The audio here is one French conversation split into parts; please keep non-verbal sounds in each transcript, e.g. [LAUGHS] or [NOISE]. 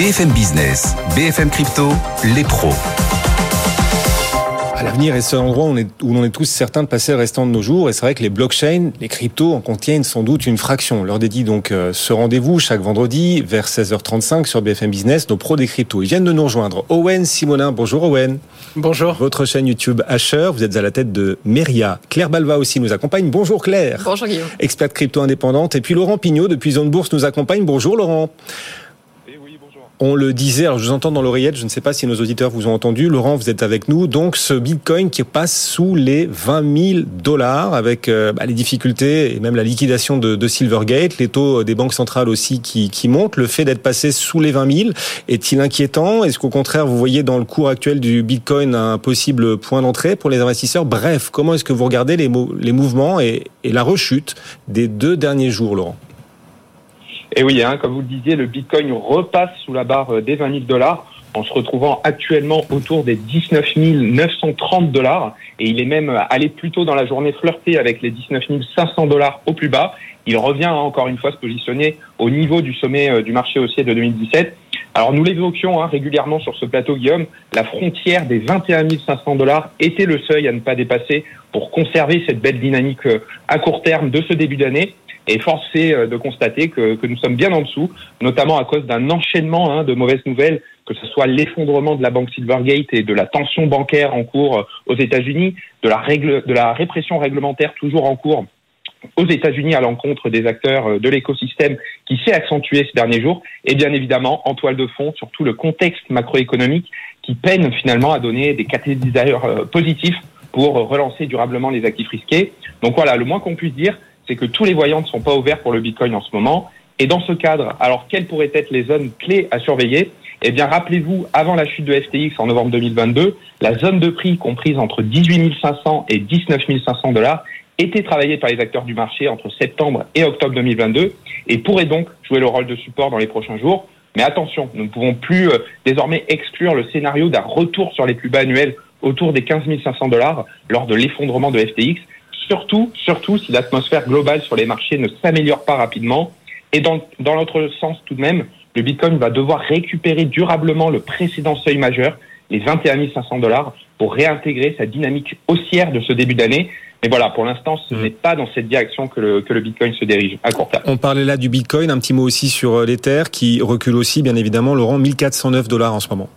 BFM Business, BFM Crypto, les pros. À l'avenir est ce endroit où, on est, où l'on est tous certains de passer le restant de nos jours. Et c'est vrai que les blockchains, les cryptos en contiennent sans doute une fraction. On leur dédie donc euh, ce rendez-vous chaque vendredi vers 16h35 sur BFM Business, nos pros des cryptos. Ils viennent de nous rejoindre. Owen Simonin, bonjour Owen. Bonjour. Votre chaîne YouTube Asher, vous êtes à la tête de Meria. Claire Balva aussi nous accompagne. Bonjour Claire. Bonjour Guillaume. Experte crypto indépendante. Et puis Laurent Pignot depuis Zone Bourse nous accompagne. Bonjour Laurent. On le disait, alors je vous entends dans l'oreillette, je ne sais pas si nos auditeurs vous ont entendu. Laurent, vous êtes avec nous. Donc ce Bitcoin qui passe sous les 20 000 dollars avec euh, bah, les difficultés et même la liquidation de, Silvergate, les taux des banques centrales aussi qui, qui montent. Le fait d'être passé sous les 20 000 est-il inquiétant? Est-ce qu'au contraire, vous voyez dans le cours actuel du Bitcoin un possible point d'entrée pour les investisseurs? Bref, comment est-ce que vous regardez les, les mouvements et, et la rechute des deux derniers jours, Laurent? Et oui, hein, comme vous le disiez, le Bitcoin repasse sous la barre euh, des 20 000 dollars en se retrouvant actuellement autour des 19 930 dollars. Et il est même allé plus tôt dans la journée flirter avec les 19 500 dollars au plus bas. Il revient hein, encore une fois se positionner au niveau du sommet euh, du marché haussier de 2017. Alors nous l'évoquions hein, régulièrement sur ce plateau, Guillaume, la frontière des 21 500 dollars était le seuil à ne pas dépasser pour conserver cette belle dynamique euh, à court terme de ce début d'année. Et force est euh, de constater que, nous sommes bien en dessous, notamment à cause d'un enchaînement hein, de mauvaises nouvelles, que ce soit l'effondrement de la banque Silvergate et de la tension bancaire en cours euh, aux États-Unis, de la, règle, de la répression réglementaire toujours en cours aux États-Unis à l'encontre des acteurs euh, de l'écosystème qui s'est accentué ces derniers jours, et bien évidemment en toile de fond surtout le contexte macroéconomique qui peine finalement à donner des catalyseurs positifs pour relancer durablement les actifs risqués. Donc voilà, le moins qu'on puisse dire, c'est que tous les voyants ne sont pas ouverts pour le Bitcoin en ce moment. Et dans ce cadre, alors quelles pourraient être les zones clés à surveiller? Eh bien, rappelez-vous, avant la chute de FTX en novembre 2022, la zone de prix comprise entre 18 500 et 19 500 dollars était travaillée par les acteurs du marché entre septembre et octobre 2022 et pourrait donc jouer le rôle de support dans les prochains jours. Mais attention, nous ne pouvons plus euh, désormais exclure le scénario d'un retour sur les plus bas annuels autour des 15 500 dollars lors de l'effondrement de FTX surtout, surtout si l'atmosphère globale sur les marchés ne s'améliore pas rapidement. Et dans, dans l'autre sens tout de même, le Bitcoin va devoir récupérer durablement le précédent seuil majeur, les 21 500 dollars, pour réintégrer sa dynamique haussière de ce début d'année. Mais voilà, pour l'instant, ce mmh. n'est pas dans cette direction que le, que le Bitcoin se dirige à court terme. On parlait là du Bitcoin, un petit mot aussi sur euh, l'Ether qui recule aussi, bien évidemment, Laurent, 1409 dollars en ce moment.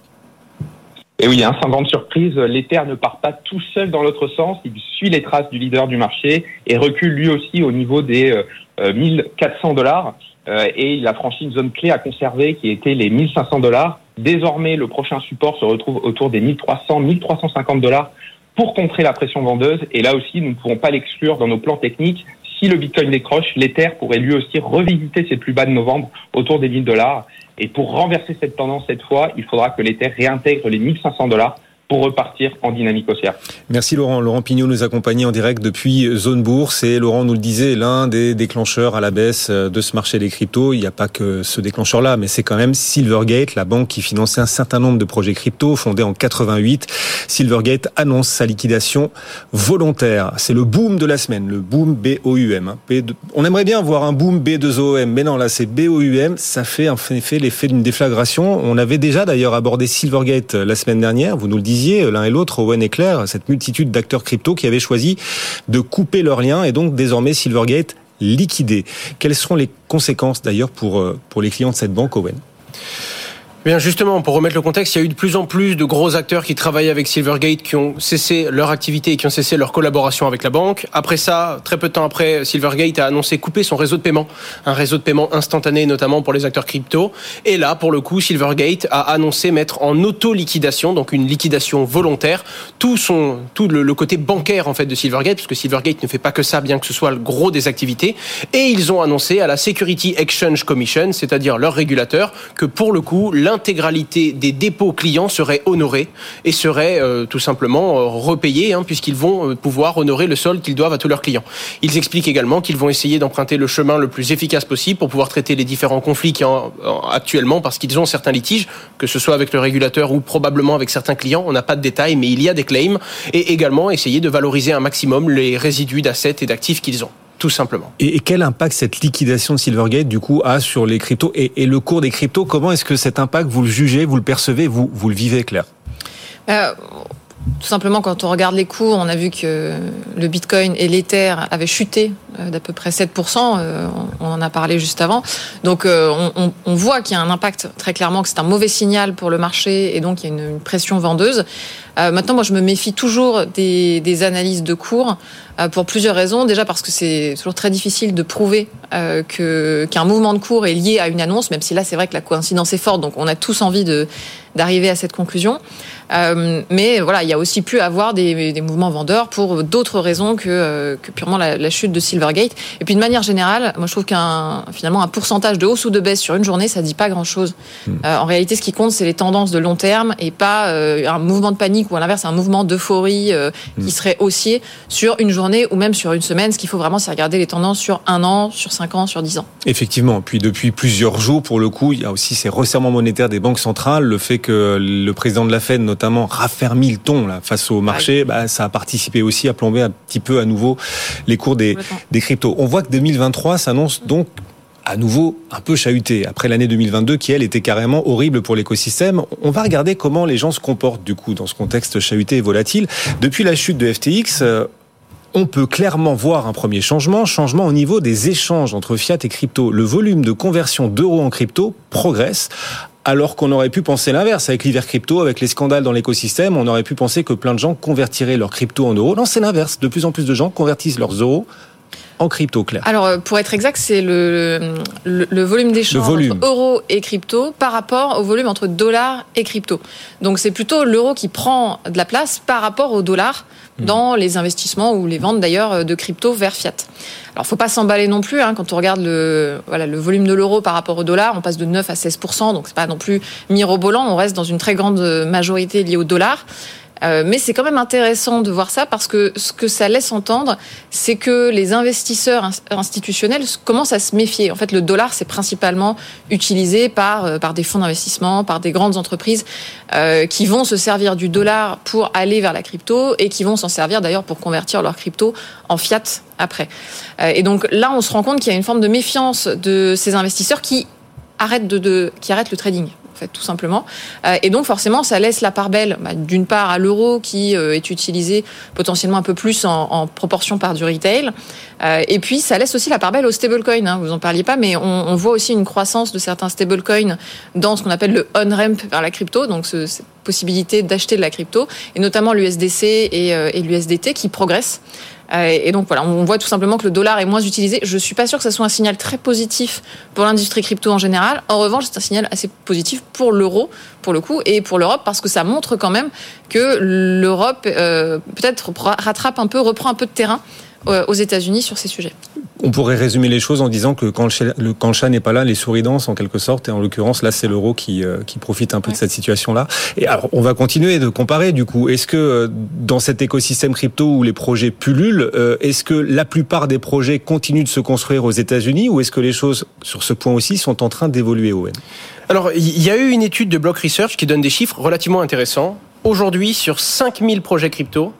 Et oui, hein, sans grande surprise, l'Ether ne part pas tout seul dans l'autre sens. Il suit les traces du leader du marché et recule lui aussi au niveau des euh, 1400 euh, dollars. Euh, et il a franchi une zone clé à conserver qui était les 1500 dollars. Désormais, le prochain support se retrouve autour des 1300, 1350 dollars pour contrer la pression vendeuse. Et là aussi, nous ne pouvons pas l'exclure dans nos plans techniques. Si le Bitcoin décroche, l'Ether pourrait lui aussi revisiter ses plus bas de novembre autour des 1000 dollars. Et pour renverser cette tendance cette fois, il faudra que l'Ether réintègre les 1500 dollars pour repartir en dynamique haussière. Merci Laurent. Laurent Pignot nous accompagne en direct depuis Zone Bourse et Laurent nous le disait, l'un des déclencheurs à la baisse de ce marché des cryptos. Il n'y a pas que ce déclencheur-là, mais c'est quand même Silvergate, la banque qui finançait un certain nombre de projets crypto fondée en 88. Silvergate annonce sa liquidation volontaire. C'est le boom de la semaine, le boom BOUM. Hein. On aimerait bien voir un boom B2OM, mais non, là c'est BOUM. Ça fait en effet l'effet d'une déflagration. On avait déjà d'ailleurs abordé Silvergate la semaine dernière. Vous nous le disiez l'un et l'autre, Owen et Claire, cette multitude d'acteurs crypto qui avaient choisi de couper leurs liens et donc désormais Silvergate liquidé. Quelles seront les conséquences d'ailleurs pour, euh, pour les clients de cette banque, Owen? Bien justement, pour remettre le contexte, il y a eu de plus en plus de gros acteurs qui travaillaient avec Silvergate, qui ont cessé leur activité et qui ont cessé leur collaboration avec la banque. Après ça, très peu de temps après, Silvergate a annoncé couper son réseau de paiement, un réseau de paiement instantané notamment pour les acteurs crypto. Et là, pour le coup, Silvergate a annoncé mettre en auto-liquidation, donc une liquidation volontaire, tout son tout le, côté bancaire en fait de Silvergate, parce que Silvergate ne fait pas que ça, bien que ce soit le gros des activités. Et ils ont annoncé à la Security Exchange Commission, c'est-à-dire leur régulateur, que pour le coup, l'intégralité des dépôts clients serait honorée et serait euh, tout simplement euh, repayée, hein, puisqu'ils vont euh, pouvoir honorer le solde qu'ils doivent à tous leurs clients. Ils expliquent également qu'ils vont essayer d'emprunter le chemin le plus efficace possible pour pouvoir traiter les différents conflits qui actuellement, parce qu'ils ont certains litiges, que ce soit avec le régulateur ou probablement avec certains clients. On n'a pas de détails, mais il y a des claims et également essayer de valoriser un maximum les résidus d'assets et d'actifs qu'ils ont tout simplement. Et, quel impact cette liquidation de Silvergate, du coup, a sur les cryptos et, le cours des cryptos? Comment est-ce que cet impact, vous le jugez, vous le percevez, vous, vous le vivez, Claire? Euh, tout simplement, quand on regarde les cours, on a vu que le Bitcoin et l'Ether avaient chuté euh, d'à peu près 7%. Euh, on en a parlé juste avant. Donc, on, voit qu'il y a un impact très clairement, que c'est un mauvais signal pour le marché et donc il y a une pression vendeuse. Euh, maintenant, moi, je me méfie toujours des, des analyses de cours euh, pour plusieurs raisons. Déjà parce que c'est toujours très difficile de prouver euh, qu'un mouvement de cours est lié à une annonce, même si là, c'est vrai que la coïncidence est forte. Donc, on a tous envie d'arriver à cette conclusion. Euh, mais voilà, il y a aussi pu avoir des, des mouvements vendeurs pour d'autres raisons que, euh, que purement la, la, chute de Silvergate. Et puis de manière générale, moi je trouve qu'un finalement un pourcentage de hausse ou de baisse sur une journée, ça dit pas grand-chose. Hmm. Euh, en réalité, ce qui compte, c'est les tendances de long terme et pas un mouvement de panique ou à l'inverse un mouvement d'euphorie qui hmm. serait haussier sur une journée ou même sur une semaine. Ce qu'il faut vraiment, c'est regarder les tendances sur un an, sur cinq ans, sur dix ans. Effectivement. Puis depuis plusieurs jours, pour le coup, il y a aussi ces resserrements monétaires des banques centrales, le fait que le président de la Fed notamment raffermi le ton là, face au marché, bah, ça a participé aussi à plomber un petit peu à nouveau les cours des, des cryptos. On voit que 2023 s'annonce donc à nouveau un peu chahuté après l'année 2022 qui elle était carrément horrible pour l'écosystème. On va regarder comment les gens se comportent du coup dans ce contexte chahuté et volatile. Depuis la chute de FTX, euh, on peut clairement voir un premier changement, changement au niveau des échanges entre fiat et crypto. Le volume de conversion d'euros en crypto progresse alors qu'on aurait pu penser l'inverse avec l'hiver crypto, avec les scandales dans l'écosystème, on aurait pu penser que plein de gens convertiraient leurs crypto en euros. Non, c'est l'inverse. De plus en plus de gens convertissent leurs euros en crypto, clair. Alors, euh, pour être exact, c'est le, le, volume d'échange entre euros et crypto par rapport au volume entre dollars et crypto. Donc, c'est plutôt l'euro qui prend de la place par rapport au dollar hmm. dans les investissements ou les ventes d'ailleurs de crypto vers fiat. Alors, faut pas s'emballer non plus. Hein, quand on regarde le, voilà, le volume de l'euro par rapport au dollar, on passe de 9 à 16 donc c'est pas non plus mirobolant. On reste dans une très grande majorité liée au dollar. Euh, mais c'est quand même intéressant de voir ça parce que ce que ça laisse entendre, c'est que les investisseurs institutionnels commencent à se méfier. En fait, le dollar, c'est principalement utilisé par, euh, par des fonds d'investissement, par des grandes entreprises euh, qui vont se servir du dollar pour aller vers la crypto et qui vont s'en servir d'ailleurs pour convertir leur crypto en fiat après. et donc là, on se rend compte qu'il y a une forme de méfiance de ces investisseurs qui arrêtent, de, de qui arrêtent le trading fait, tout simplement. Euh, et donc, forcément, ça laisse la part belle, bah, d'une part, à l'euro qui euh, est utilisé potentiellement un peu plus en, proportion par du retail. Euh, et puis, ça laisse aussi la part belle aux stablecoins. Hein, vous en parliez pas, mais on, voit aussi une croissance de certains stablecoins dans ce qu'on appelle le on-ramp vers la crypto, donc cette possibilité d'acheter de la crypto, et notamment l'USDC et l'USDT qui progressent. Euh, et donc voilà, on voit tout simplement que le dollar est moins utilisé. Je suis pas sûr que ce soit un signal très positif pour l'industrie crypto en général. En revanche, c'est un signal assez positif pour l'euro, pour le coup, et pour l'Europe, parce que ça montre quand même que l'Europe euh, peut-être rattrape un peu, reprend un peu de terrain aux États-Unis sur ces sujets. On pourrait résumer les choses en disant que quand le, chat, n'est pas là, les souris dansent en quelque sorte. Et en l'occurrence, là, c'est l'euro qui, euh, qui profite un peu de cette situation-là. Et alors, on va continuer de comparer du coup. Est-ce que euh, dans cet écosystème crypto où les projets pullulent, est-ce que la plupart des projets continuent de se construire aux États-Unis ou est-ce que les choses sur ce point aussi sont en train d'évoluer, Owen? Alors, il y a eu une étude de Block Research qui donne des chiffres relativement intéressants. Aujourd'hui, sur 5000 projets crypto,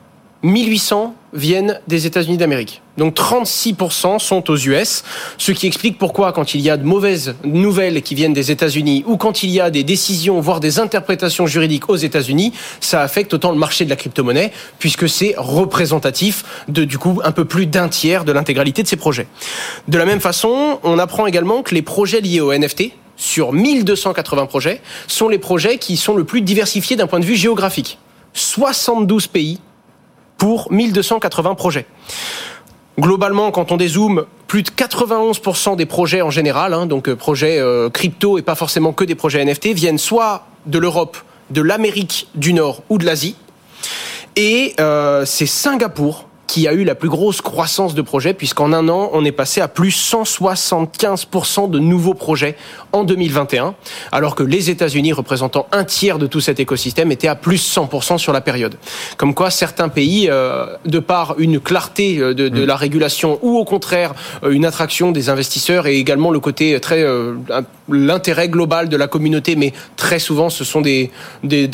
1800 viennent des États-Unis d'Amérique. Donc 36% sont aux US, ce qui explique pourquoi quand il y a de mauvaises nouvelles qui viennent des États-Unis ou quand il y a des décisions, voire des interprétations juridiques aux États-Unis, ça affecte autant le marché de la crypto-monnaie puisque c'est représentatif de du coup un peu plus d'un tiers de l'intégralité de ces projets. De la même façon, on apprend également que les projets liés aux NFT, sur 1280 projets sont les projets qui sont le plus diversifiés d'un point de vue géographique. 72 pays pour 1280 projets. Globalement, quand on dézoome, plus de 91% des projets en général, hein, donc euh, projets euh, crypto et pas forcément que des projets NFT, viennent soit de l'Europe, de l'Amérique du Nord ou de l'Asie. Et euh, c'est Singapour qui a eu la plus grosse croissance de projets, puisqu'en un an, on est passé à plus 175% de nouveaux projets en 2021, alors que les États-Unis, représentant un tiers de tout cet écosystème, étaient à plus 100% sur la période. Comme quoi, certains pays, euh, de par une clarté euh, de, de, mm. la régulation, ou au contraire euh, une attraction des investisseurs, et également le côté très l'intérêt global de la communauté, mais très souvent, ce sont des, des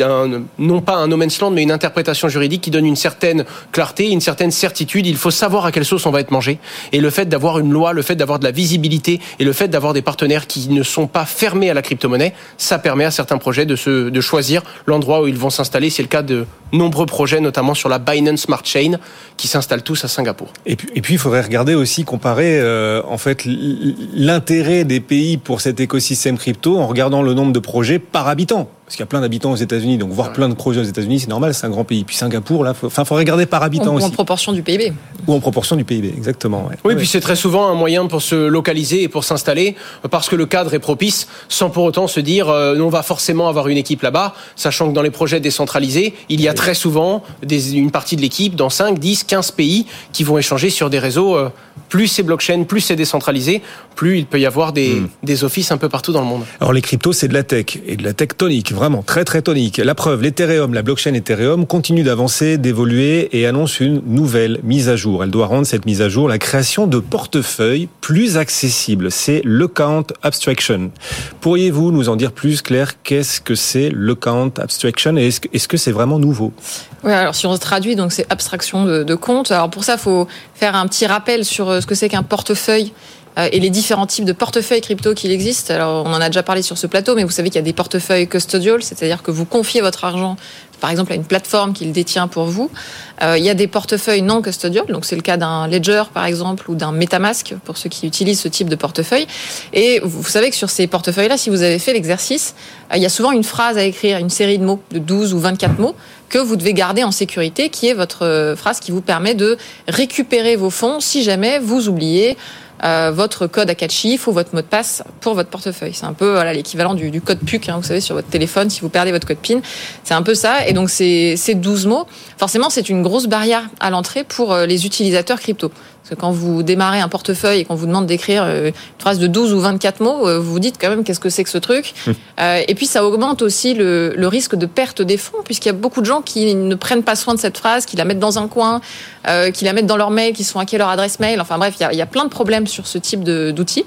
non pas un no man's land, mais une interprétation juridique qui donne une certaine clarté, une certaine certitude, il faut savoir à quelle sauce on va être mangé. Et le fait d'avoir une loi, le fait d'avoir de la visibilité et le fait d'avoir des partenaires qui ne sont pas fermés à la crypto-monnaie, ça permet à certains projets de, se, de choisir l'endroit où ils vont s'installer. C'est le cas de nombreux projets, notamment sur la Binance Smart Chain, qui s'installent tous à Singapour. Et puis, et puis, il faudrait regarder aussi, comparer euh, en fait l'intérêt des pays pour cet écosystème crypto en regardant le nombre de projets par habitant parce qu'il y a plein d'habitants aux États-Unis, donc voir plein de projets aux États-Unis, c'est normal, c'est un grand pays. Puis Singapour, là, enfin, faut regarder par habitant aussi. Ou en proportion du PIB. Ou en proportion du PIB, exactement. Oui, puis c'est très souvent un moyen pour se localiser et pour s'installer, parce que le cadre est propice, sans pour autant se dire, euh, on va forcément avoir une équipe là-bas, sachant que dans les projets décentralisés, il y a très souvent des, une partie de l'équipe dans 5, 10, 15 pays qui vont échanger sur des réseaux. Euh, plus c'est blockchain, plus c'est décentralisé, plus il peut y avoir des, hmm. des offices un peu partout dans le monde. Alors les cryptos, c'est de la tech, et de la tech tonique, vraiment très très tonique. La preuve, l'Ethereum, la blockchain Ethereum continue d'avancer, d'évoluer et annonce une nouvelle mise à jour. Elle doit rendre cette mise à jour la création de portefeuilles plus accessibles. C'est l'account abstraction. Pourriez-vous nous en dire plus, Claire? Qu'est-ce que c'est l'account abstraction? Et est-ce que c'est vraiment nouveau? Oui, alors si on se traduit, donc c'est abstraction de, de compte. Alors pour ça, il faut faire un petit rappel sur euh, ce que c'est qu'un portefeuille. Euh, et les différents types de portefeuilles crypto qu'il existe. Alors, on en a déjà parlé sur ce plateau, mais vous savez qu'il y a des portefeuilles custodial, c'est-à-dire que vous confiez votre argent, par exemple, à une plateforme qui le détient pour vous. Euh, il y a des portefeuilles non custodial, donc c'est le cas d'un Ledger, par exemple, ou d'un MetaMask, pour ceux qui utilisent ce type de portefeuille. Et vous savez que sur ces portefeuilles-là, si vous avez fait l'exercice, euh, il y a souvent une phrase à écrire, une série de mots, de 12 ou 24 mots, que vous devez garder en sécurité, qui est votre phrase qui vous permet de récupérer vos fonds si jamais vous oubliez euh, votre code à quatre chiffres ou votre mot de passe pour votre portefeuille. C'est un peu l'équivalent du, du, code PUC, hein, vous savez, sur votre téléphone, si vous perdez votre code PIN. C'est un peu ça. Et donc, ces, ces 12 mots, forcément, c'est une grosse barrière à l'entrée pour euh, les utilisateurs crypto. Parce que quand vous démarrez un portefeuille et qu'on vous demande d'écrire euh, une phrase de 12 ou 24 mots, vous vous dites quand même qu'est-ce que c'est que ce truc. [LAUGHS] Hum. et puis ça augmente aussi le, le risque de perte des fonds, puisqu'il y a beaucoup de gens qui ne prennent pas soin de cette phrase, qui la mettent dans un coin, euh, qui la mettent dans leur mail, qui sont hackés leur adresse mail. Enfin bref, il y a, y a, plein de problèmes sur ce type d'outils.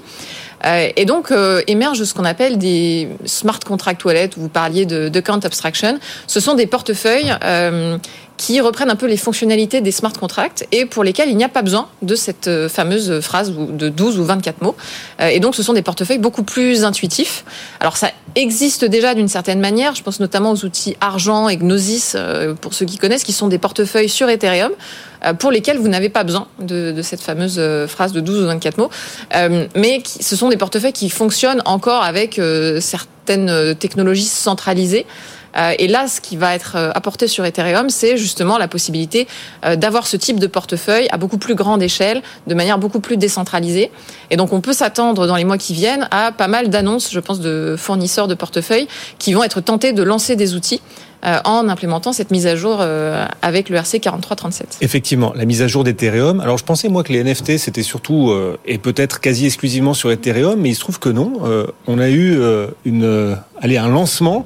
Euh, et donc euh, émerge ce qu'on appelle des smart contract wallets. Où vous parliez de, de count abstraction. Ce sont des portefeuilles euh, qui reprennent un peu les fonctionnalités des smart contracts et pour lesquels il n'y a pas besoin de cette euh, fameuse phrase de 12 ou 24 mots. Euh, et donc, ce sont des portefeuilles beaucoup plus intuitifs. Alors, ça existe déjà d'une certaine manière. Je pense notamment aux outils Argent et Gnosis, euh, pour ceux qui connaissent, qui sont des portefeuilles sur Ethereum pour lesquels vous n'avez pas besoin de, cette fameuse phrase de 12 ou 24 mots. mais ce sont des portefeuilles qui fonctionnent encore avec certaines technologies centralisées. Euh, et là, ce qui va être euh, apporté sur Ethereum, c'est justement la possibilité euh, d'avoir ce type de portefeuille à beaucoup plus grande échelle, de manière beaucoup plus décentralisée. Et donc, on peut s'attendre dans les mois qui viennent à pas mal d'annonces, je pense, de fournisseurs de portefeuilles qui vont être tentés de lancer des outils en implémentant cette mise à jour euh, avec le RC 4337. Effectivement, la mise à jour d'Ethereum. Alors je pensais moi que les NFT c'était surtout euh, et peut-être quasi exclusivement sur Ethereum, mais il se trouve que non. on a eu une allez un lancement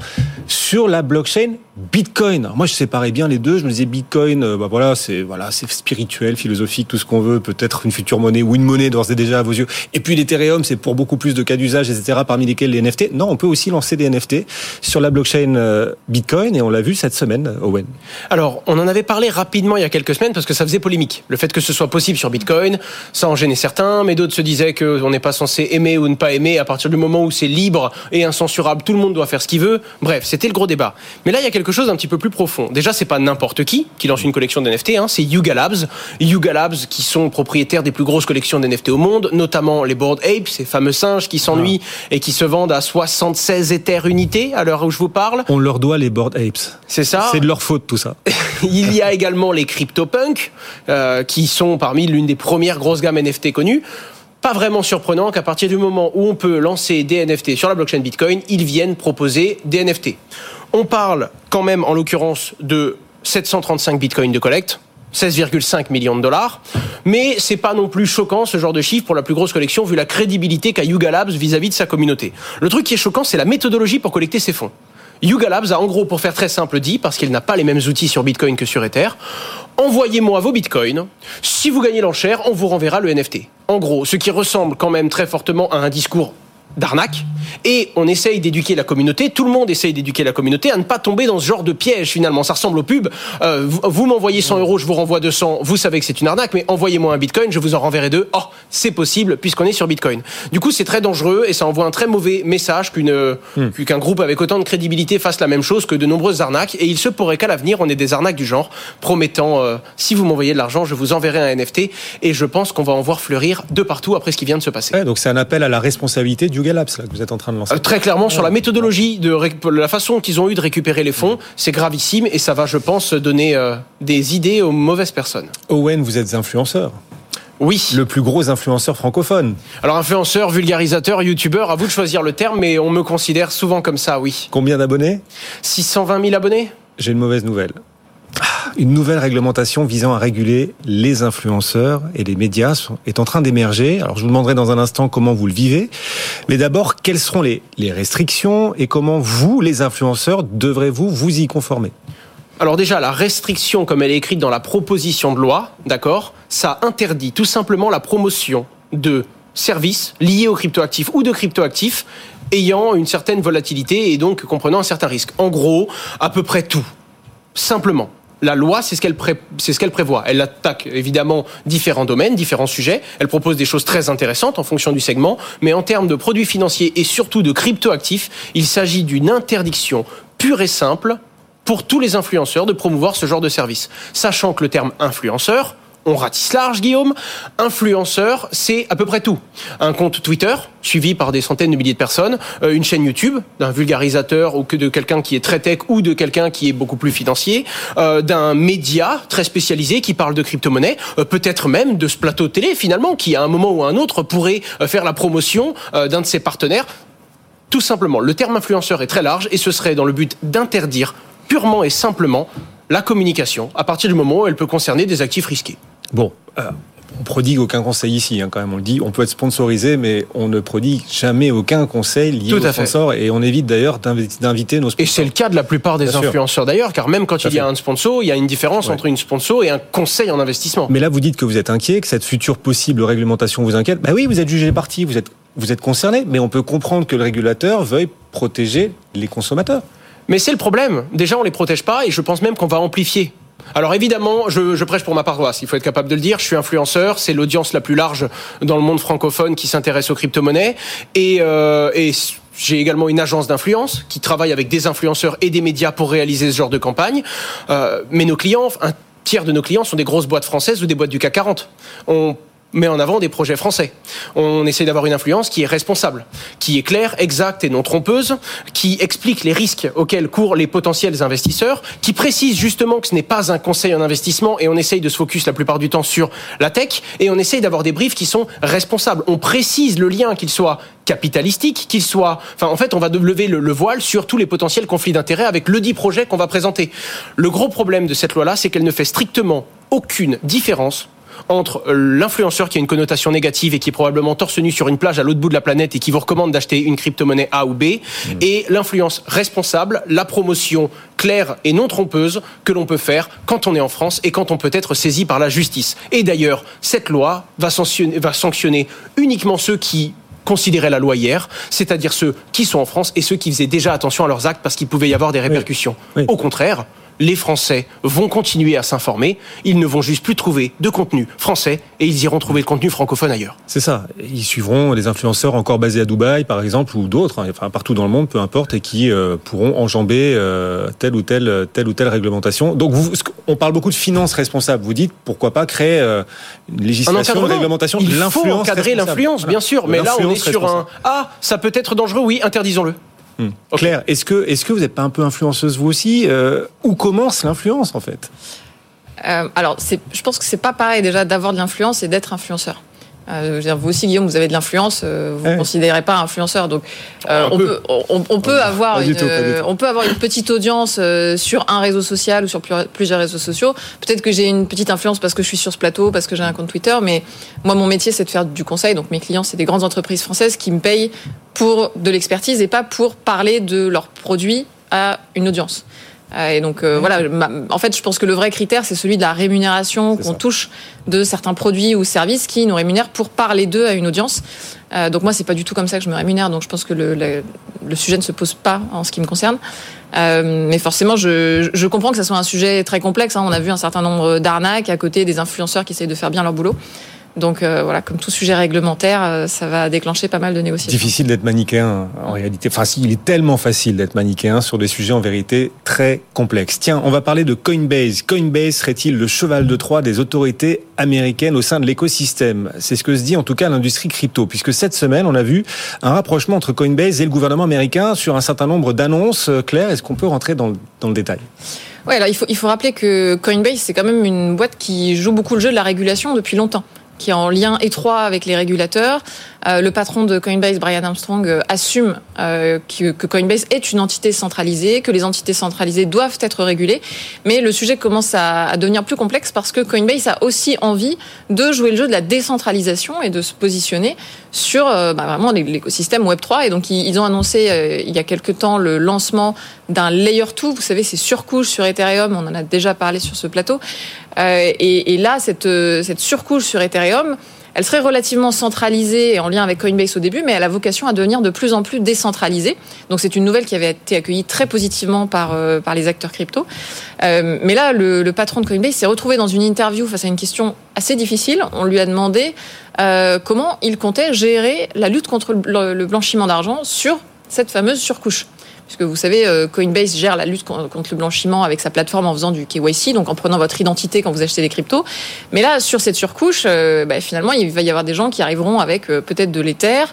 sur la blockchain Bitcoin. moi, je séparais bien les deux. Je me disais Bitcoin, bah voilà, c'est voilà, c'est spirituel, philosophique, tout ce qu'on veut, peut-être une future monnaie ou une monnaie d'ores et déjà à vos yeux. Et puis l'Ethereum, c'est pour beaucoup plus de cas d'usage, etc. Parmi lesquels les NFT. Non, on peut aussi lancer des NFT sur la blockchain Bitcoin et on l'a vu cette semaine, Owen. Alors, on en avait parlé rapidement il y a quelques semaines parce que ça faisait polémique. Le fait que ce soit possible sur Bitcoin, ça en gênait certains, mais d'autres se disaient qu'on n'est pas censé aimer ou ne pas aimer à partir du moment où c'est libre et incensurable, tout le monde doit faire ce qu'il veut. Bref, c'était le gros débat. Mais là, il y a quelques quelque chose d'un petit peu plus profond. Déjà, c'est pas n'importe qui qui lance une collection d'NFT, hein, c'est Yuga Labs. Yuga Labs qui sont propriétaires des plus grosses collections d'NFT au monde, notamment les Board Apes, ces fameux singes qui s'ennuient ah. et qui se vendent à 76 Ethers unités à l'heure où je vous parle. On leur doit les Board Apes. C'est ça. C'est de leur faute tout ça. [LAUGHS] Il y a également les CryptoPunk euh, qui sont parmi l'une des premières grosses gammes NFT connues pas vraiment surprenant qu'à partir du moment où on peut lancer des NFT sur la blockchain Bitcoin, ils viennent proposer des NFT. On parle quand même, en l'occurrence, de 735 Bitcoins de collecte. 16,5 millions de dollars. Mais c'est pas non plus choquant ce genre de chiffre pour la plus grosse collection vu la crédibilité qu'a Yuga Labs vis-à-vis de sa communauté. Le truc qui est choquant, c'est la méthodologie pour collecter ces fonds. Yuga Labs a en gros, pour faire très simple, dit, parce qu'il n'a pas les mêmes outils sur Bitcoin que sur Ether, envoyez-moi vos bitcoins. Si vous gagnez l'enchère, on vous renverra le NFT. En gros, ce qui ressemble quand même très fortement à un discours d'arnaque. Et on essaye d'éduquer la communauté, tout le monde essaye d'éduquer la communauté à ne pas tomber dans ce genre de piège finalement. Ça ressemble au pub. Euh, vous, m'envoyez 100 euros, je vous renvoie 200. Vous savez que c'est une arnaque, mais envoyez-moi un bitcoin, je vous en renverrai deux. Oh, c'est possible puisqu'on est sur bitcoin. Du coup, c'est très dangereux et ça envoie un très mauvais message qu'une hmm. qu'un groupe avec autant de crédibilité fasse la même chose que de nombreuses arnaques. Et il se pourrait qu'à l'avenir, on ait des arnaques du genre promettant euh, si vous m'envoyez de l'argent, je vous enverrai un NFT. Et je pense qu'on va en voir fleurir de partout après ce qui vient de se passer. donc c'est un appel à la responsabilité du Galaps là, que vous êtes en train de lancer. Euh, très clairement, sur la méthodologie de la façon qu'ils ont eu de récupérer les fonds, c'est gravissime et ça va, je pense, donner euh, des idées aux mauvaises personnes. Owen, vous êtes influenceur. Oui. Le plus gros influenceur francophone. Alors influenceur, vulgarisateur, youtubeur, à vous de choisir le terme, mais on me considère souvent comme ça, oui. Combien d'abonnés? 620 000 abonnés. J'ai une mauvaise nouvelle une nouvelle réglementation visant à réguler les influenceurs et les médias est en train d'émerger. Alors je vous demanderai dans un instant comment vous le vivez. Mais d'abord, quelles seront les, restrictions et comment vous, les influenceurs, devrez-vous vous y conformer? Alors déjà, la restriction, comme elle est écrite dans la proposition de loi, d'accord, ça interdit tout simplement la promotion de services liés aux cryptoactifs ou de cryptoactifs ayant une certaine volatilité et donc comprenant un certain risque. En gros, à peu près tout. Simplement la loi, c'est ce qu'elle prévoit. Elle attaque évidemment différents domaines, différents sujets. Elle propose des choses très intéressantes en fonction du segment, mais en termes de produits financiers et surtout de cryptoactifs, il s'agit d'une interdiction pure et simple pour tous les influenceurs de promouvoir ce genre de service. Sachant que le terme influenceur on ratisse large, Guillaume. Influenceur, c'est à peu près tout. Un compte Twitter, suivi par des centaines de milliers de personnes, euh, une chaîne YouTube d'un vulgarisateur ou que de quelqu'un qui est très tech ou de quelqu'un qui est beaucoup plus financier, euh, d'un média très spécialisé qui parle de crypto-monnaie, euh, peut-être même de ce plateau télé finalement qui à un moment ou à un autre pourrait faire la promotion d'un de ses partenaires. Tout simplement, le terme influenceur est très large et ce serait dans le but d'interdire purement et simplement la communication à partir du moment où elle peut concerner des actifs risqués. Bon, euh, on prodigue aucun conseil ici, hein, quand même. On le dit, on peut être sponsorisé, mais on ne prodigue jamais aucun conseil lié Tout aux sponsors. Et on évite d'ailleurs d'inviter nos sponsors. Et c'est le cas de la plupart des influenceurs d'ailleurs, car même quand il y a un sponsor, il y a une différence entre une sponsor et un conseil en investissement. Mais là, vous dites que vous êtes inquiet, que cette future possible réglementation vous inquiète. Bah oui, vous êtes jugé parti, vous êtes, vous êtes concerné, mais on peut comprendre que le régulateur veuille protéger les consommateurs. Mais c'est le problème. Déjà, on les protège pas, et je pense même qu'on va amplifier alors évidemment, je, prêche pour ma paroisse, il faut être capable de le dire, je suis influenceur, c'est l'audience la plus large dans le monde francophone qui s'intéresse aux crypto-monnaies, et, euh, j'ai également une agence d'influence qui travaille avec des influenceurs et des médias pour réaliser ce genre de campagne. Euh, mais nos clients, un tiers de nos clients sont des grosses boîtes françaises ou des boîtes du CAC 40. On met en avant des projets français. On essaie d'avoir une influence qui est responsable, qui est claire, exacte et non trompeuse, qui explique les risques auxquels courent les potentiels investisseurs, qui précise justement que ce n'est pas un conseil en investissement et on essaye de se focus la plupart du temps sur la tech et on essaye d'avoir des briefs qui sont responsables. On précise le lien qu'il soit capitalistique, qu'il soit... Enfin, en fait, on va lever le, le voile sur tous les potentiels conflits d'intérêts avec le dit projet qu'on va présenter. Le gros problème de cette loi-là, c'est qu'elle ne fait strictement aucune différence entre l'influenceur qui a une connotation négative et qui est probablement torse nu sur une plage à l'autre bout de la planète et qui vous recommande d'acheter une crypto-monnaie A ou B, mmh. et l'influence responsable, la promotion claire et non trompeuse que l'on peut faire quand on est en France et quand on peut être saisi par la justice. Et d'ailleurs, cette loi va sanctionner, va sanctionner uniquement ceux qui considéraient la loi hier, c'est-à-dire ceux qui sont en France et ceux qui faisaient déjà attention à leurs actes parce qu'il pouvait y avoir des répercussions. Au contraire, les Français vont continuer à s'informer. Ils ne vont juste plus trouver de contenu français et ils iront trouver le contenu francophone ailleurs. C'est ça. Ils suivront des influenceurs encore basés à Dubaï, par exemple, ou d'autres, hein, enfin partout dans le monde, peu importe, et qui euh, pourront enjamber euh, telle ou telle telle ou telle réglementation. Donc, vous, on parle beaucoup de finances responsables. Vous dites pourquoi pas créer euh, une législation, une réglementation, Il faut encadrer l'influence, bien sûr. Mais là, on est sur un ah, ça peut être dangereux. Oui, interdisons-le. Hmm. Claire, est-ce que, est-ce que vous n'êtes pas un peu influenceuse vous aussi euh, Où commence l'influence en fait? Euh, Alors, je pense que c'est pas pareil déjà d'avoir de l'influence et d'être influenceur. Euh, dire, vous aussi, Guillaume, vous avez de l'influence, euh, vous ne vous considérez pas influenceur. Donc, euh, on, peut, on, peut avoir une, on peut avoir une petite audience sur un réseau social ou sur plusieurs réseaux sociaux. Peut-être que j'ai une petite influence parce que je suis sur ce plateau, parce que j'ai un compte Twitter, mais moi, mon métier, c'est de faire du conseil. Donc, mes clients, c'est des grandes entreprises françaises qui me payent pour de l'expertise et pas pour parler de leurs produits à une audience. Euh, et donc euh, voilà, en fait, je pense que le vrai critère, c'est celui de la rémunération qu'on touche de certains produits ou services qui nous rémunèrent pour parler d'eux à une audience. Euh, donc moi, c'est pas du tout comme ça que je me rémunère. Donc je pense que le, le, sujet ne se pose pas en ce qui me concerne. Euh, mais forcément, je, je, comprends que ça soit un sujet très complexe. Hein. On a vu un certain nombre d'arnaques à côté des influenceurs qui essayent de faire bien leur boulot. Donc euh, voilà, comme tout sujet réglementaire, euh, ça va déclencher pas mal de négociations. Difficile d'être manichéen en réalité. Enfin, il est tellement facile d'être manichéen sur des sujets en vérité très complexes. Tiens, on va parler de Coinbase. Coinbase serait-il le cheval de Troie des autorités américaines au sein de l'écosystème? C'est ce que se dit en tout cas l'industrie crypto, puisque cette semaine, on a vu un rapprochement entre Coinbase et le gouvernement américain sur un certain nombre d'annonces. Euh, Claire, est-ce qu'on peut rentrer dans, dans le détail? Ouais, alors il faut, il faut rappeler que Coinbase, c'est quand même une boîte qui joue beaucoup le jeu de la régulation depuis longtemps qui est en lien étroit avec les régulateurs. Euh, le patron de Coinbase, Brian Armstrong, euh, assume euh, que, Coinbase est une entité centralisée, que les entités centralisées doivent être régulées. Mais le sujet commence à, devenir plus complexe parce que Coinbase a aussi envie de jouer le jeu de la décentralisation et de se positionner sur bah, vraiment l'écosystème Web3. Et donc, ils, ont annoncé il y a quelque temps le lancement d'un Layer 2, vous savez, c'est surcouche sur Ethereum, on en a déjà parlé sur ce plateau. et, et là, cette, cette surcouche sur Ethereum, elle serait relativement centralisée et en lien avec Coinbase au début, mais elle a vocation à devenir de plus en plus décentralisée. Donc c'est une nouvelle qui avait été accueillie très positivement par, euh, par les acteurs crypto. Euh, mais là, le, patron de Coinbase s'est retrouvé dans une interview face à une question assez difficile. On lui a demandé euh, comment il comptait gérer la lutte contre le blanchiment d'argent sur cette fameuse surcouche puisque vous savez, euh, Coinbase gère la lutte contre le blanchiment avec sa plateforme en faisant du KYC, donc en prenant votre identité quand vous achetez des cryptos. Mais là, sur cette surcouche, euh, bah, finalement, il va y avoir des gens qui arriveront avec euh, peut-être de l'Ether,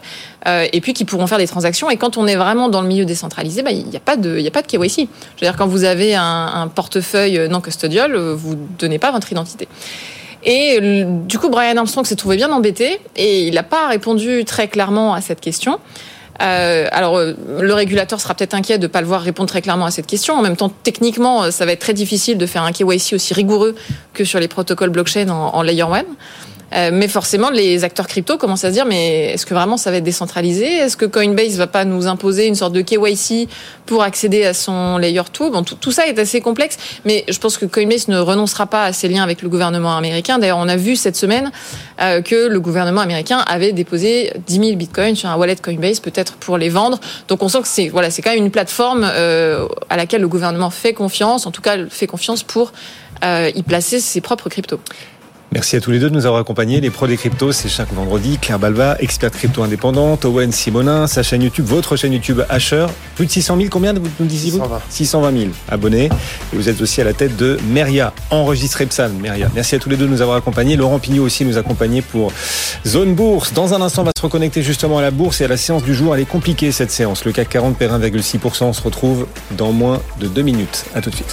et puis qui pourront faire des transactions. Et quand on est vraiment dans le milieu décentralisé, bah, il n'y a pas de, il a pas de KYC. Je veux dire, quand vous avez un, un portefeuille non custodial, vous donnez pas votre identité. Et du coup, Brian Armstrong s'est trouvé bien embêté et il n'a pas répondu très clairement à cette question. Euh, alors, euh, le régulateur sera peut-être inquiet de ne pas le voir répondre très clairement à cette question. En même temps, techniquement, euh, ça va être très difficile de faire un KYC aussi rigoureux que sur les protocoles blockchain en, layer 1. Euh, mais forcément, les acteurs crypto commencent à se dire, mais est-ce que vraiment ça va être décentralisé? Est-ce que Coinbase va pas nous imposer une sorte de KYC pour accéder à son layer 2 bon, tout, ça est assez complexe, mais je pense que Coinbase ne renoncera pas à ses liens avec le gouvernement américain. D'ailleurs, on a vu cette semaine euh, que le gouvernement américain avait déposé 10 000 bitcoins sur un wallet Coinbase, peut-être pour les vendre. Donc on sent que c'est voilà, c'est quand même une plateforme euh, à laquelle le gouvernement fait confiance, en tout cas fait confiance pour y placer ses propres cryptos. Merci à tous les deux de nous avoir accompagnés. Les pros des cryptos, c'est chaque vendredi. Claire Balva, experte crypto indépendante. Owen Simonin, sa chaîne YouTube, votre chaîne YouTube Asher. Plus de 600 000, combien vous nous disiez-vous 620 000 abonnés. Et vous êtes aussi à la tête de Meria, enregistré Psan, Meria. Merci à tous les deux de nous avoir accompagnés. Laurent Pignot aussi nous accompagner pour Zone Bourse. Dans un instant, on va se reconnecter justement à la bourse et à la séance du jour. Elle est compliquée cette séance. Le CAC 40 perd 1,6%. On se retrouve dans moins de deux minutes. À tout de suite.